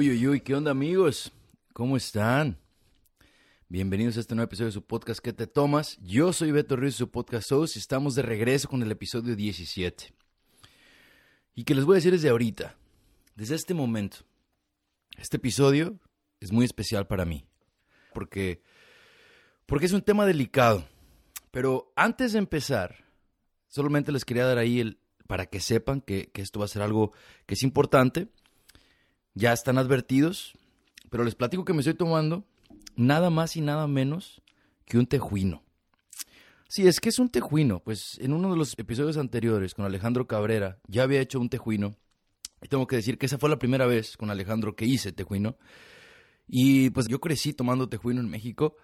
Uy, uy, uy. ¿qué onda amigos? ¿Cómo están? Bienvenidos a este nuevo episodio de su podcast ¿Qué te tomas? Yo soy Beto Ruiz, su podcast host, y estamos de regreso con el episodio 17. Y que les voy a decir desde ahorita, desde este momento, este episodio es muy especial para mí, porque, porque es un tema delicado. Pero antes de empezar, solamente les quería dar ahí el, para que sepan que, que esto va a ser algo que es importante. Ya están advertidos, pero les platico que me estoy tomando nada más y nada menos que un tejuino. Sí, es que es un tejuino. Pues en uno de los episodios anteriores con Alejandro Cabrera ya había hecho un tejuino. Y tengo que decir que esa fue la primera vez con Alejandro que hice tejuino. Y pues yo crecí tomando tejuino en México.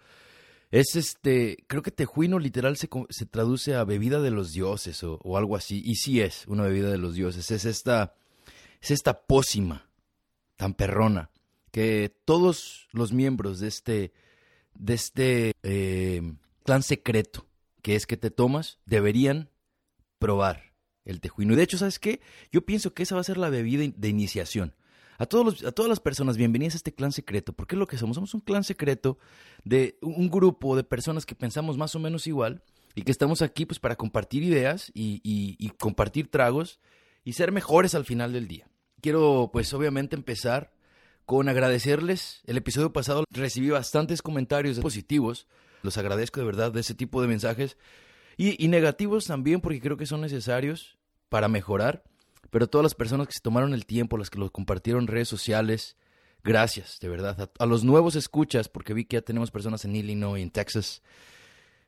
Es este, creo que tejuino literal se, se traduce a bebida de los dioses o, o algo así. Y sí es una bebida de los dioses. Es esta, es esta pócima tan perrona que todos los miembros de este, de este eh, clan secreto que es que te tomas deberían probar el tejuino. Y de hecho, ¿sabes qué? Yo pienso que esa va a ser la bebida de iniciación. A, todos los- a todas las personas, bienvenidas a este clan secreto. Porque es lo que somos. Somos un clan secreto de un grupo de personas que pensamos más o menos igual y que estamos aquí pues para compartir ideas y compartir tragos y ser mejores al final del día. Quiero pues obviamente empezar con agradecerles. El episodio pasado recibí bastantes comentarios positivos. Los agradezco de verdad de ese tipo de mensajes. Y, y negativos también porque creo que son necesarios para mejorar. Pero todas las personas que se tomaron el tiempo, las que lo compartieron en redes sociales, gracias, de verdad. A, a los nuevos escuchas, porque vi que ya tenemos personas en Illinois en Texas.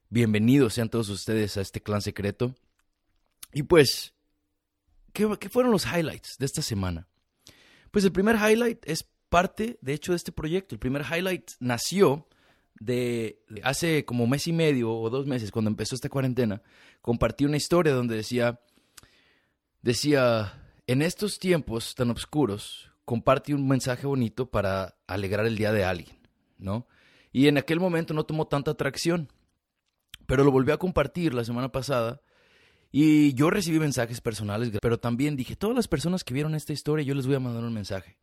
Bienvenidos sean todos ustedes a este clan secreto. Y pues, ¿qué, fueron los highlights de esta semana? Pues el primer highlight es parte, de hecho, de este proyecto. El primer highlight nació de hace como mes y medio o dos meses, cuando empezó esta cuarentena. Compartí una historia donde decía, decía, en estos tiempos tan oscuros, comparte un mensaje bonito para alegrar el día de alguien, ¿no? Y en aquel momento no tomó tanta atracción, pero lo volví a compartir la semana pasada y yo recibí mensajes personales, pero también dije, todas las personas que vieron esta historia, yo les voy a mandar un mensaje.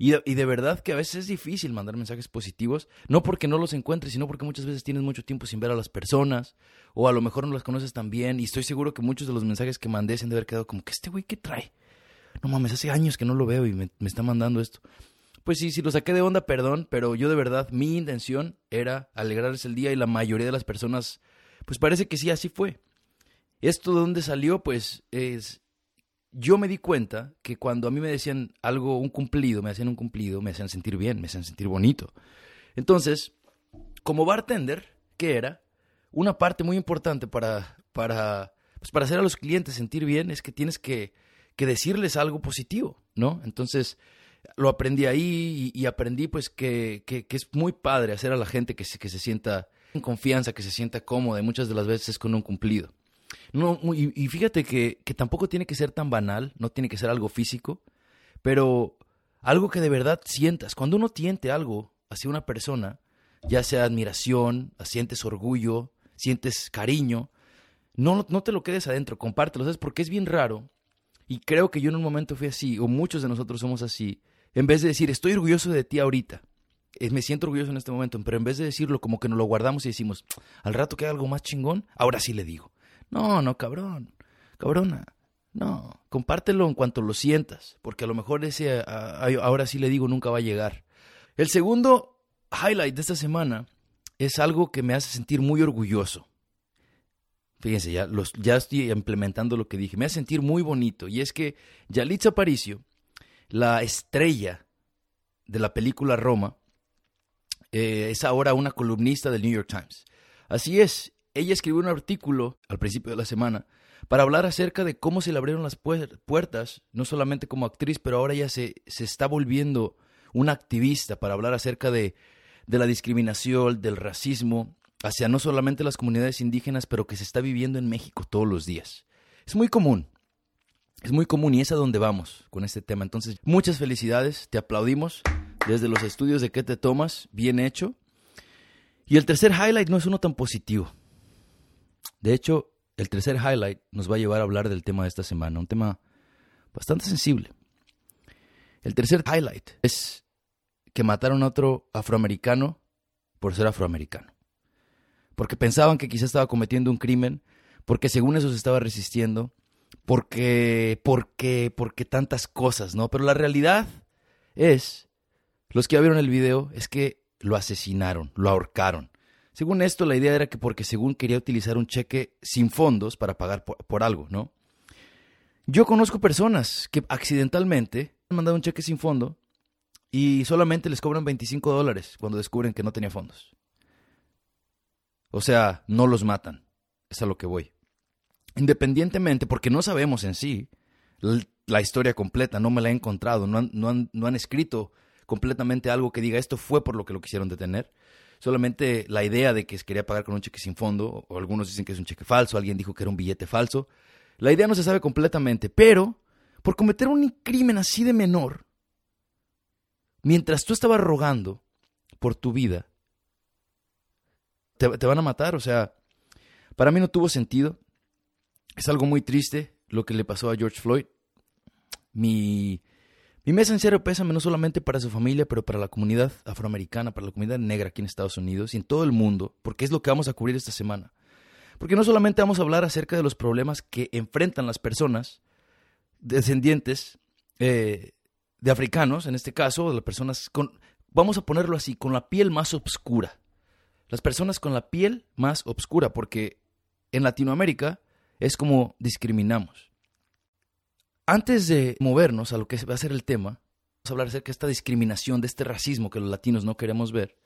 Y de, verdad que a veces es difícil mandar mensajes positivos, no porque no los encuentres, sino porque muchas veces tienes mucho tiempo sin ver a las personas, o a lo mejor no las conoces tan bien, y estoy seguro que muchos de los mensajes que mandé se han de haber quedado como que este güey, ¿qué trae? No mames, hace años que no lo veo y me, me está mandando esto. Pues sí, si lo saqué de onda, perdón, pero yo de verdad, mi intención era alegrarles el día y la mayoría de las personas, pues parece que sí, así fue. ¿Esto de dónde salió? Pues es, yo me di cuenta que cuando a mí me decían algo, un cumplido, me hacían un cumplido, me hacían sentir bien, me hacían sentir bonito. Entonces, como bartender, ¿qué era? Una parte muy importante para, para, pues para hacer a los clientes sentir bien es que tienes que, que decirles algo positivo, ¿no? Entonces, lo aprendí ahí y, aprendí pues que, que, que es muy padre hacer a la gente que se, que se sienta en confianza, que se sienta cómoda y muchas de las veces es con un cumplido. No, y, y fíjate que, que tampoco tiene que ser tan banal, no tiene que ser algo físico, pero algo que de verdad sientas. Cuando uno tiente algo hacia una persona, ya sea admiración, sientes orgullo, sientes cariño, no, no te lo quedes adentro, compártelo, ¿sabes? Porque es bien raro, y creo que yo en un momento fui así, o muchos de nosotros somos así, en vez de decir, estoy orgulloso de ti ahorita, eh, me siento orgulloso en este momento, pero en vez de decirlo como que nos lo guardamos y decimos, al rato que algo más chingón, ahora sí le digo. No, no, cabrón, cabrona. No, compártelo en cuanto lo sientas, porque a lo mejor ese ahora sí le digo nunca va a llegar. El segundo highlight de esta semana es algo que me hace sentir muy orgulloso. Fíjense, ya, los, ya estoy implementando lo que dije. Me hace sentir muy bonito. Y es que Yalitza Aparicio, la estrella de la película Roma, eh, es ahora una columnista del New York Times. Así es, ella escribió un artículo al principio de la semana para hablar acerca de cómo se le abrieron las puer- puertas, no solamente como actriz, pero ahora ella se, se está volviendo una activista para hablar acerca de, de la discriminación, del racismo, hacia no solamente las comunidades indígenas, pero que se está viviendo en México todos los días. Es muy común, es muy común y es a donde vamos con este tema. Entonces, muchas felicidades, te aplaudimos desde los estudios de qué te tomas, bien hecho. Y el tercer highlight no es uno tan positivo. De hecho, el tercer highlight nos va a llevar a hablar del tema de esta semana, un tema bastante sensible. El tercer highlight es que mataron a otro afroamericano por ser afroamericano. Porque pensaban que quizás estaba cometiendo un crimen, porque según eso se estaba resistiendo, porque, porque, porque tantas cosas, ¿no? Pero la realidad es, los que ya vieron el video, es que lo asesinaron, lo ahorcaron. Según esto, la idea era que porque según quería utilizar un cheque sin fondos para pagar por, algo, ¿no? Yo conozco personas que accidentalmente han mandado un cheque sin fondo y solamente les cobran 25 dólares cuando descubren que no tenía fondos. O sea, no los matan. Es a lo que voy. Independientemente, porque no sabemos en sí la historia completa, no me la he encontrado, no han, escrito completamente algo que diga esto fue por lo que lo quisieron detener. Solamente la idea de que quería pagar con un cheque sin fondo, o algunos dicen que es un cheque falso, alguien dijo que era un billete falso. La idea no se sabe completamente, pero por cometer un crimen así de menor, mientras tú estabas rogando por tu vida, te, te van a matar. O sea, para mí no tuvo sentido. Es algo muy triste lo que le pasó a George Floyd. Mi, mi mesa en serio pésame no solamente para su familia, pero para la comunidad afroamericana, para la comunidad negra aquí en Estados Unidos y en todo el mundo, porque es lo que vamos a cubrir esta semana. Porque no solamente vamos a hablar acerca de los problemas que enfrentan las personas descendientes eh, de africanos, en este caso, de las personas con, vamos a ponerlo así, con la piel más oscura. Las personas con la piel más oscura, porque en Latinoamérica es como discriminamos. Antes de movernos a lo que va a ser el tema, vamos a hablar acerca de esta discriminación, de este racismo que los latinos no queremos ver.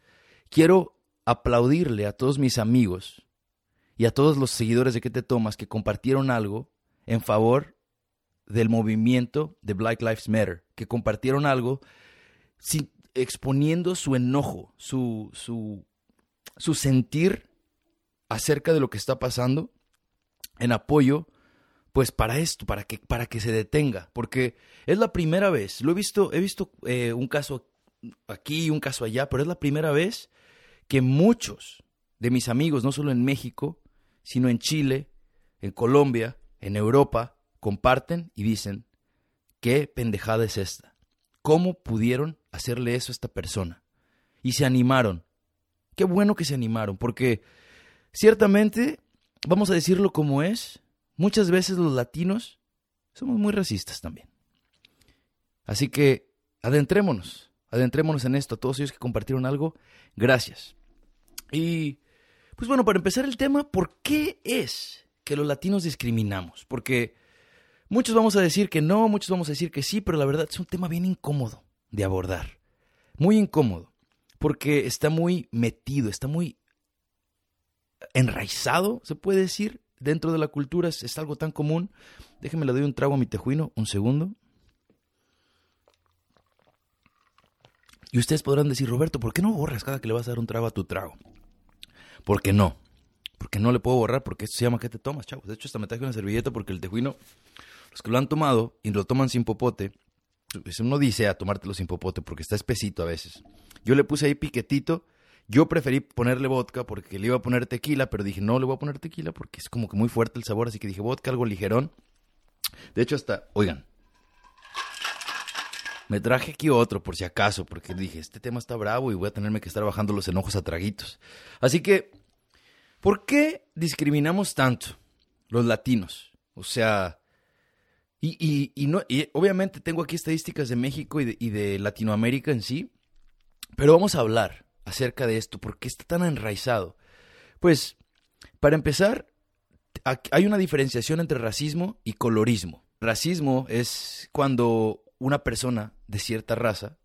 Quiero aplaudirle a todos mis amigos y a todos los seguidores de Que Te Tomas que compartieron algo en favor del movimiento de Black Lives Matter, que compartieron algo exponiendo su enojo, su, su, su sentir acerca de lo que está pasando en apoyo, pues para esto, para que, para que se detenga, porque es la primera vez, lo he visto, he visto eh, un caso aquí, un caso allá, pero es la primera vez que muchos de mis amigos, no solo en México, sino en Chile, en Colombia, en Europa, comparten y dicen, ¿qué pendejada es esta? ¿Cómo pudieron hacerle eso a esta persona? Y se animaron. Qué bueno que se animaron, porque ciertamente vamos a decirlo como es, muchas veces los latinos somos muy racistas también. Así que adentrémonos, adentrémonos en esto. A todos ellos que compartieron algo, gracias. Y pues bueno, para empezar el tema, ¿por qué es que los latinos discriminamos? Porque muchos vamos a decir que no, muchos vamos a decir que sí, pero la verdad es un tema bien incómodo de abordar. Muy incómodo, porque está muy metido, está muy enraizado, se puede decir, dentro de la cultura, es, algo tan común. Déjenme le doy un trago a mi tejuino, un segundo. Y ustedes podrán decir, Roberto, ¿por qué no borras cada que le vas a dar un trago a tu trago? ¿Por qué no? Porque no le puedo borrar, porque esto se llama ¿qué te tomas, chavos? De hecho, hasta me traje una servilleta porque el tejuino, los que lo han tomado y lo toman sin popote, pues uno dice a tomártelo sin popote porque está espesito a veces. Yo le puse ahí piquetito yo preferí ponerle vodka porque le iba a poner tequila, pero dije, no le voy a poner tequila porque es como que muy fuerte el sabor, así que dije, vodka, algo ligerón. De hecho, hasta, oigan, me traje aquí otro por si acaso, porque dije, este tema está bravo y voy a tenerme que estar bajando los enojos a traguitos. Así que, ¿por qué discriminamos tanto los latinos? O sea, y, y, no, y obviamente tengo aquí estadísticas de México y de, y de Latinoamérica en sí, pero vamos a hablar acerca de esto? ¿Por qué está tan enraizado? Pues, para empezar, hay una diferenciación entre racismo y colorismo. Racismo es cuando una persona de cierta raza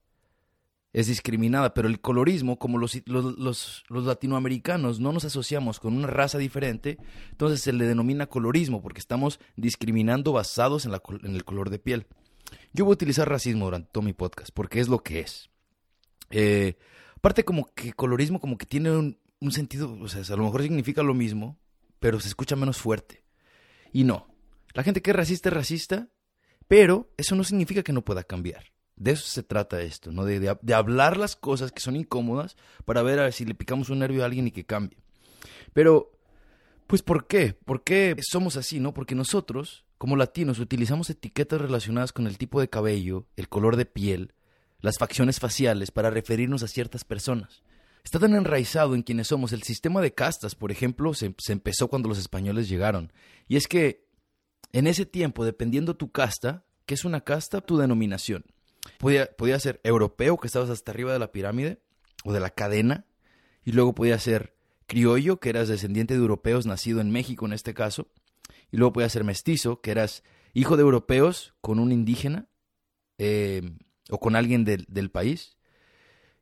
es discriminada, pero el colorismo, como los, los, latinoamericanos no nos asociamos con una raza diferente, entonces se le denomina colorismo porque estamos discriminando basados en, la, en el color de piel. Yo voy a utilizar racismo durante todo mi podcast porque es lo que es. Eh, Aparte como que colorismo como que tiene un, sentido, o sea, a lo mejor significa lo mismo, pero se escucha menos fuerte. Y no, la gente que es racista es racista, pero eso no significa que no pueda cambiar. De eso se trata esto, ¿no? De, de, hablar las cosas que son incómodas para ver a si le picamos un nervio a alguien y que cambie. Pero, pues, ¿por qué? ¿Por qué somos así, no? Porque nosotros, como latinos, utilizamos etiquetas relacionadas con el tipo de cabello, el color de piel, las facciones faciales para referirnos a ciertas personas. Está tan enraizado en quienes somos. El sistema de castas, por ejemplo, se, empezó cuando los españoles llegaron. Y es que en ese tiempo, dependiendo tu casta, ¿qué es una casta? Tu denominación. Podía, podía ser europeo, que estabas hasta arriba de la pirámide o de la cadena, y luego podía ser criollo, que eras descendiente de europeos, nacido en México en este caso, y luego podía ser mestizo, que eras hijo de europeos con un indígena eh, o con alguien del, del país.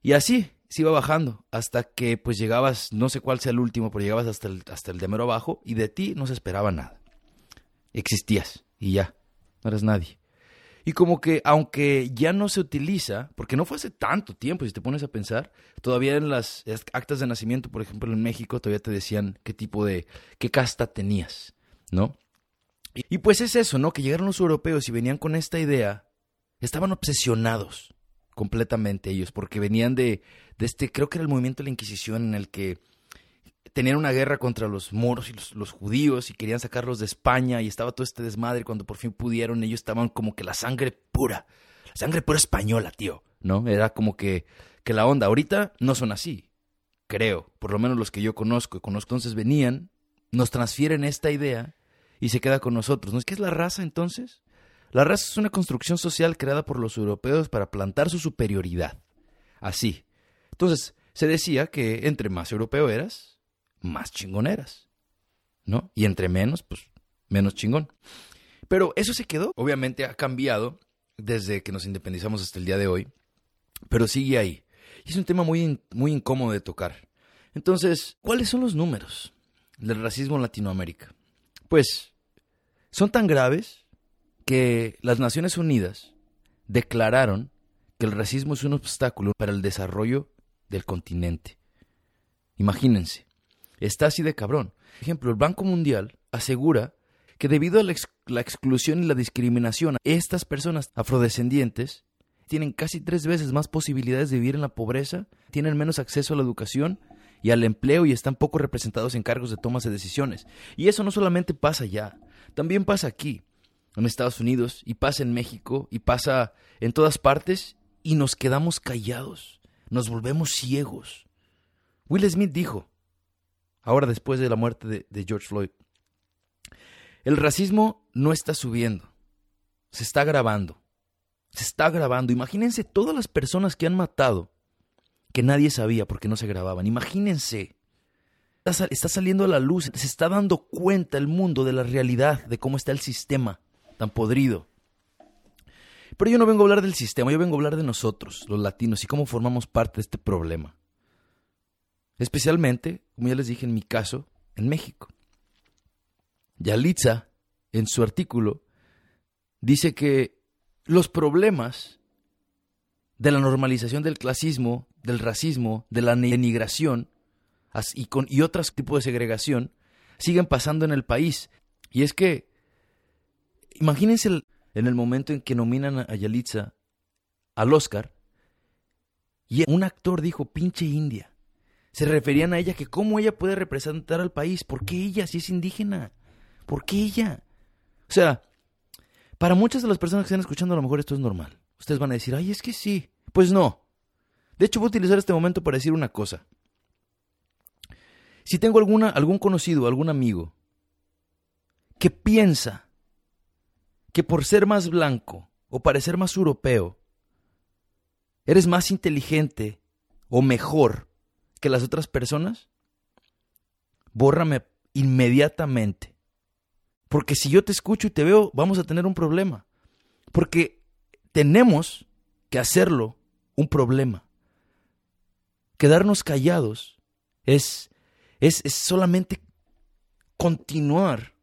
Y así se iba bajando hasta que pues llegabas, no sé cuál sea el último, pero llegabas hasta el, hasta el de mero abajo y de ti no se esperaba nada. Existías y ya, no eras nadie. Y como que, aunque ya no se utiliza, porque no fue hace tanto tiempo, si te pones a pensar, todavía en las actas de nacimiento, por ejemplo, en México, todavía te decían qué tipo de, qué casta tenías, ¿no? Y, y pues es eso, ¿no? Que llegaron los europeos y venían con esta idea, estaban obsesionados completamente ellos, porque venían de, de este, creo que era el movimiento de la Inquisición en el que tenían una guerra contra los moros y los, judíos y querían sacarlos de España y estaba todo este desmadre. Cuando por fin pudieron, ellos estaban como que la sangre pura, la sangre pura española, tío, ¿no? Era como que, que la onda. Ahorita no son así, creo, por lo menos los que yo conozco. Conozco, entonces venían, nos transfieren esta idea y se queda con nosotros. ¿No es que es la raza entonces? La raza es una construcción social creada por los europeos para plantar su superioridad. Así. Entonces, se decía que entre más europeo eras, más chingón eras. ¿No? Y entre menos, pues menos chingón. Pero eso se quedó. Obviamente ha cambiado desde que nos independizamos hasta el día de hoy. Pero sigue ahí. Y es un tema muy, muy incómodo de tocar. Entonces, ¿cuáles son los números del racismo en Latinoamérica? Pues son tan graves que las Naciones Unidas declararon que el racismo es un obstáculo para el desarrollo del continente. Imagínense, está así de cabrón. Por ejemplo, el Banco Mundial asegura que debido a la, la, exclusión y la discriminación, estas personas afrodescendientes tienen casi tres veces más posibilidades de vivir en la pobreza, tienen menos acceso a la educación y al empleo y están poco representados en cargos de tomas de decisiones. Y eso no solamente pasa allá, también pasa aquí en Estados Unidos y pasa en México y pasa en todas partes y nos quedamos callados, nos volvemos ciegos. Will Smith dijo, ahora después de la muerte de, George Floyd, el racismo no está subiendo, se está grabando, se está grabando. Imagínense todas las personas que han matado que nadie sabía porque no se grababan. Imagínense. Está saliendo a la luz, se está dando cuenta el mundo de la realidad, de cómo está el sistema tan podrido. Pero yo no vengo a hablar del sistema, yo vengo a hablar de nosotros, los latinos, y cómo formamos parte de este problema. Especialmente, como ya les dije en mi caso, en México. Yalitza, en su artículo, dice que los problemas de la normalización del clasismo, del racismo, de la denigración y, con, y otros tipos de segregación siguen pasando en el país. Y es que Imagínense en el momento en que nominan a Yalitza al Oscar y un actor dijo pinche India. Se referían a ella que cómo ella puede representar al país, ¿por qué ella si es indígena? ¿Por qué ella? O sea, para muchas de las personas que están escuchando a lo mejor esto es normal. Ustedes van a decir, ay, es que sí. Pues no. De hecho, voy a utilizar este momento para decir una cosa. Si tengo alguna, algún conocido, algún amigo que piensa que por ser más blanco o parecer más europeo, eres más inteligente o mejor que las otras personas, bórrame inmediatamente. Porque si yo te escucho y te veo, vamos a tener un problema. Porque tenemos que hacerlo un problema. Quedarnos callados es, es, es solamente continuar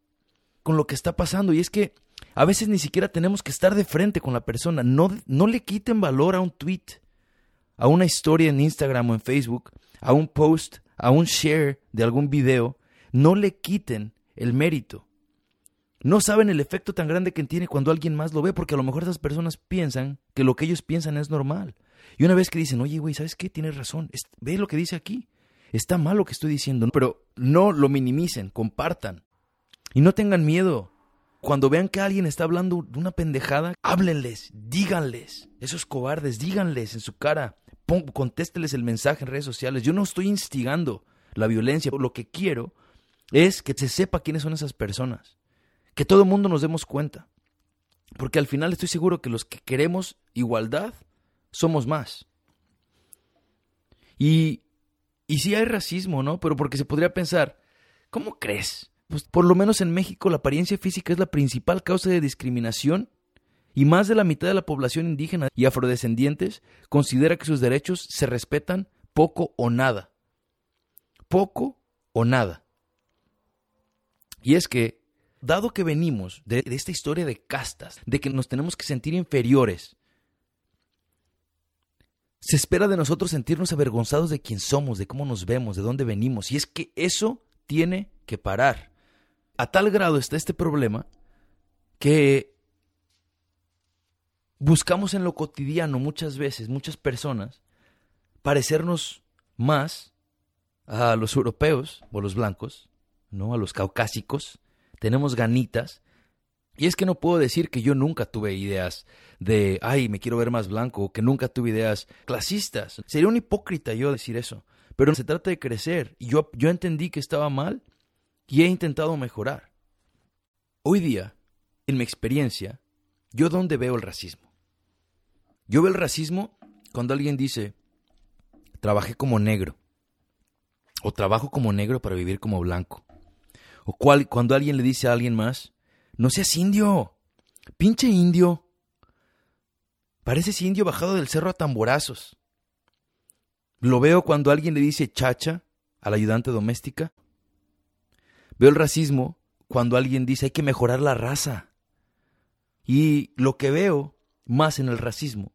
con lo que está pasando. Y es que a veces ni siquiera tenemos que estar de frente con la persona. No, no le quiten valor a un tweet, a una historia en Instagram o en Facebook, a un post, a un share de algún video. No le quiten el mérito. No saben el efecto tan grande que tiene cuando alguien más lo ve, porque a lo mejor esas personas piensan que lo que ellos piensan es normal. Y una vez que dicen, oye, güey, ¿sabes qué? Tienes razón. Ve lo que dice aquí. Está mal lo que estoy diciendo. Pero no lo minimicen, compartan. Y no tengan miedo Cuando vean que alguien está hablando de una pendejada, háblenles, díganles. Esos cobardes, díganles en su cara. contésteles el mensaje en redes sociales. Yo no estoy instigando la violencia. Lo que quiero es que se sepa quiénes son esas personas. Que todo el mundo nos demos cuenta. Porque al final estoy seguro que los que queremos igualdad somos más. Y, y sí hay racismo, ¿no? Pero porque se podría pensar, ¿cómo crees? Pues por lo menos en México la apariencia física es la principal causa de discriminación y más de la mitad de la población indígena y afrodescendientes considera que sus derechos se respetan poco o nada. Poco o nada. Y es que dado que venimos de, esta historia de castas, de que nos tenemos que sentir inferiores, se espera de nosotros sentirnos avergonzados de quién somos, de cómo nos vemos, de dónde venimos. Y es que eso tiene que parar. A tal grado está este problema que buscamos en lo cotidiano muchas veces, muchas personas, parecernos más a los europeos o los blancos, ¿no? A los caucásicos, tenemos ganitas. Y es que no puedo decir que yo nunca tuve ideas de, ay, me quiero ver más blanco, que nunca tuve ideas clasistas. Sería un hipócrita yo decir eso. Pero se trata de crecer. Y yo, yo entendí que estaba mal y he intentado mejorar. Hoy día, en mi experiencia, ¿yo dónde veo el racismo? Yo veo el racismo cuando alguien dice, trabajé como negro, o trabajo como negro para vivir como blanco. O cual, cuando alguien le dice a alguien más, no seas indio, pinche indio. Pareces indio bajado del cerro a tamborazos. Lo veo cuando alguien le dice chacha a la ayudante doméstica. Veo el racismo cuando alguien dice hay que mejorar la raza. Y lo que veo más en el racismo,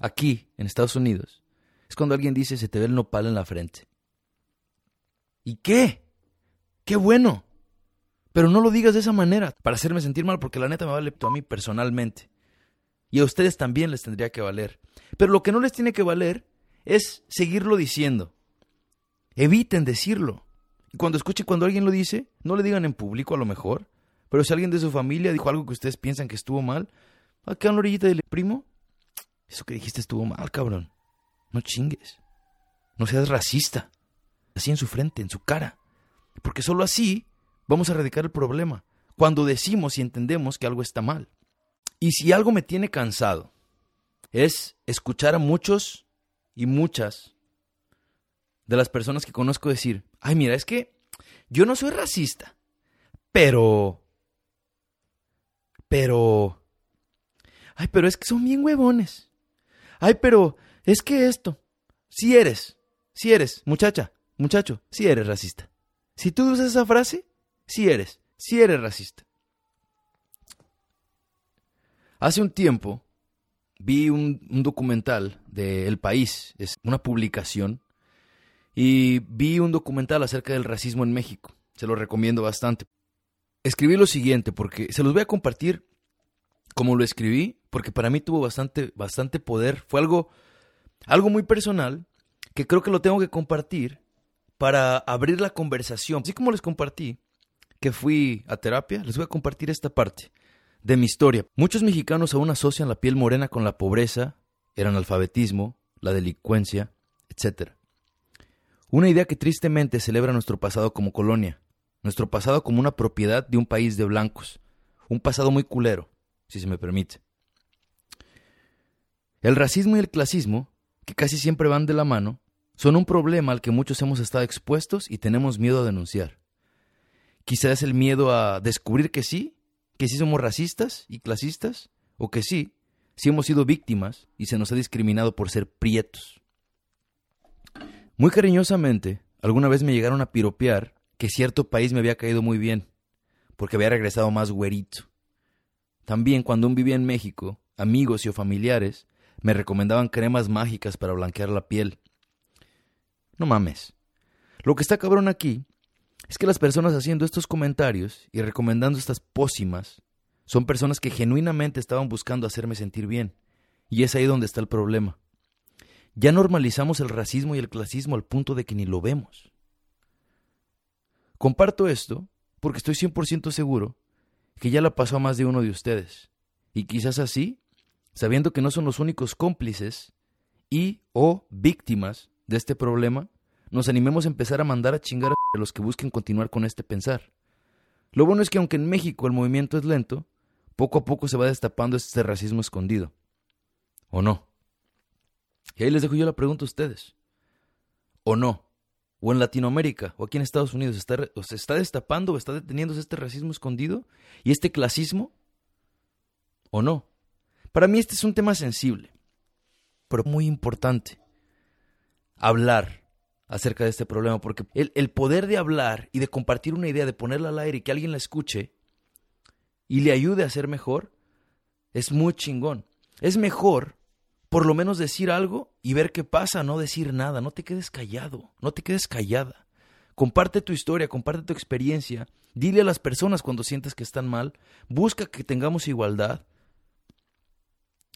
aquí en Estados Unidos, es cuando alguien dice se te ve el nopal en la frente. ¿Y qué? qué bueno. Pero no lo digas de esa manera, para hacerme sentir mal, porque la neta me vale a mí personalmente. Y a ustedes también les tendría que valer. Pero lo que no les tiene que valer es seguirlo diciendo. Eviten decirlo. Cuando escuchen cuando alguien lo dice, no le digan en público a lo mejor. Pero si alguien de su familia dijo algo que ustedes piensan que estuvo mal, acá en la orillita del primo, eso que dijiste estuvo mal, cabrón. No chingues. No seas racista. Así en su frente, en su cara. Porque solo así vamos a erradicar el problema, cuando decimos y entendemos que algo está mal. Y si algo me tiene cansado, es escuchar a muchos y muchas de las personas que conozco decir, ay, mira, es que yo no soy racista, pero... Pero... Ay, pero es que son bien huevones. Ay, pero es que esto... Si eres, si eres, muchacha, muchacho, si eres racista. Si tú usas esa frase, sí eres, sí eres racista. Hace un tiempo vi un, documental de El País, es una publicación, y vi un documental acerca del racismo en México. Se lo recomiendo bastante. Escribí lo siguiente, porque se los voy a compartir como lo escribí, porque para mí tuvo bastante, bastante poder. Fue algo, algo muy personal, que creo que lo tengo que compartir para abrir la conversación. Así como les compartí que fui a terapia, les voy a compartir esta parte de mi historia. Muchos mexicanos aún asocian la piel morena con la pobreza, el analfabetismo, la delincuencia, etc. Una idea que tristemente celebra nuestro pasado como colonia, nuestro pasado como una propiedad de un país de blancos, un pasado muy culero, si se me permite. El racismo y el clasismo, que casi siempre van de la mano, son un problema al que muchos hemos estado expuestos y tenemos miedo a denunciar. Quizás el miedo a descubrir que sí, que sí somos racistas y clasistas, o que sí, sí hemos sido víctimas y se nos ha discriminado por ser prietos. Muy cariñosamente, alguna vez me llegaron a piropear que cierto país me había caído muy bien, porque había regresado más güerito. También cuando aún vivía en México, amigos y o familiares me recomendaban cremas mágicas para blanquear la piel, no mames. Lo que está cabrón aquí es que las personas haciendo estos comentarios y recomendando estas pócimas son personas que genuinamente estaban buscando hacerme sentir bien. Y es ahí donde está el problema. Ya normalizamos el racismo y el clasismo al punto de que ni lo vemos. Comparto esto porque estoy 100% seguro que ya la pasó a más de uno de ustedes. Y quizás así, sabiendo que no son los únicos cómplices y o víctimas de este problema, nos animemos a empezar a mandar a chingar a los que busquen continuar con este pensar. Lo bueno es que aunque en México el movimiento es lento, poco a poco se va destapando este racismo escondido. ¿O no? Y ahí les dejo yo la pregunta a ustedes. ¿O no? ¿O en Latinoamérica o aquí en Estados Unidos está, o se está destapando o está deteniéndose este racismo escondido y este clasismo? ¿O no? Para mí este es un tema sensible, pero muy importante. Hablar acerca de este problema, porque el, el, poder de hablar y de compartir una idea, de ponerla al aire y que alguien la escuche y le ayude a ser mejor, es muy chingón. Es mejor por lo menos decir algo y ver qué pasa, no decir nada, no te quedes callado, no te quedes callada. Comparte tu historia, comparte tu experiencia, dile a las personas cuando sientes que están mal, busca que tengamos igualdad.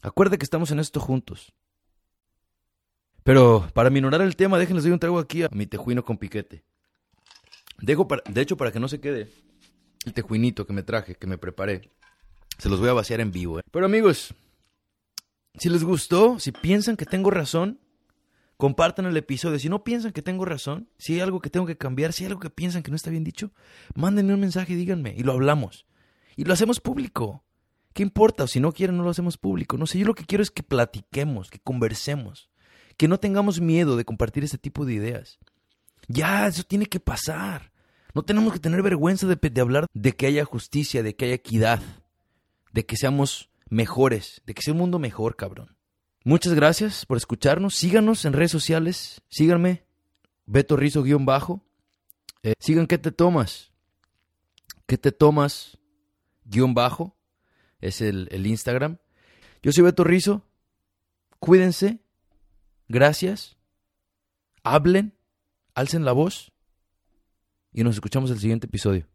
Acuerda que estamos en esto juntos. Pero para minorar el tema, déjenles doy un trago aquí a mi tejuino con piquete. Dejo para, de hecho, para que no se quede el tejuinito que me traje, que me preparé, se los voy a vaciar en vivo. ¿eh? Pero amigos, si les gustó, si piensan que tengo razón, compartan el episodio. Si no piensan que tengo razón, si hay algo que tengo que cambiar, si hay algo que piensan que no está bien dicho, mándenme un mensaje y díganme y lo hablamos. Y lo hacemos público. ¿Qué importa? Si no quieren, no lo hacemos público. No sé, yo lo que quiero es que platiquemos, que conversemos que no tengamos miedo de compartir este tipo de ideas. Ya, eso tiene que pasar. No tenemos que tener vergüenza de, de, hablar de que haya justicia, de que haya equidad, de que seamos mejores, de que sea un mundo mejor, cabrón. Muchas gracias por escucharnos. Síganos en redes sociales. Síganme. Beto Rizo guion bajo. Eh, sigan qué te tomas. ¿Qué te tomas? Guión bajo. Es el, el Instagram. Yo soy Beto Rizo. Cuídense gracias, hablen, alcen la voz y nos escuchamos el siguiente episodio.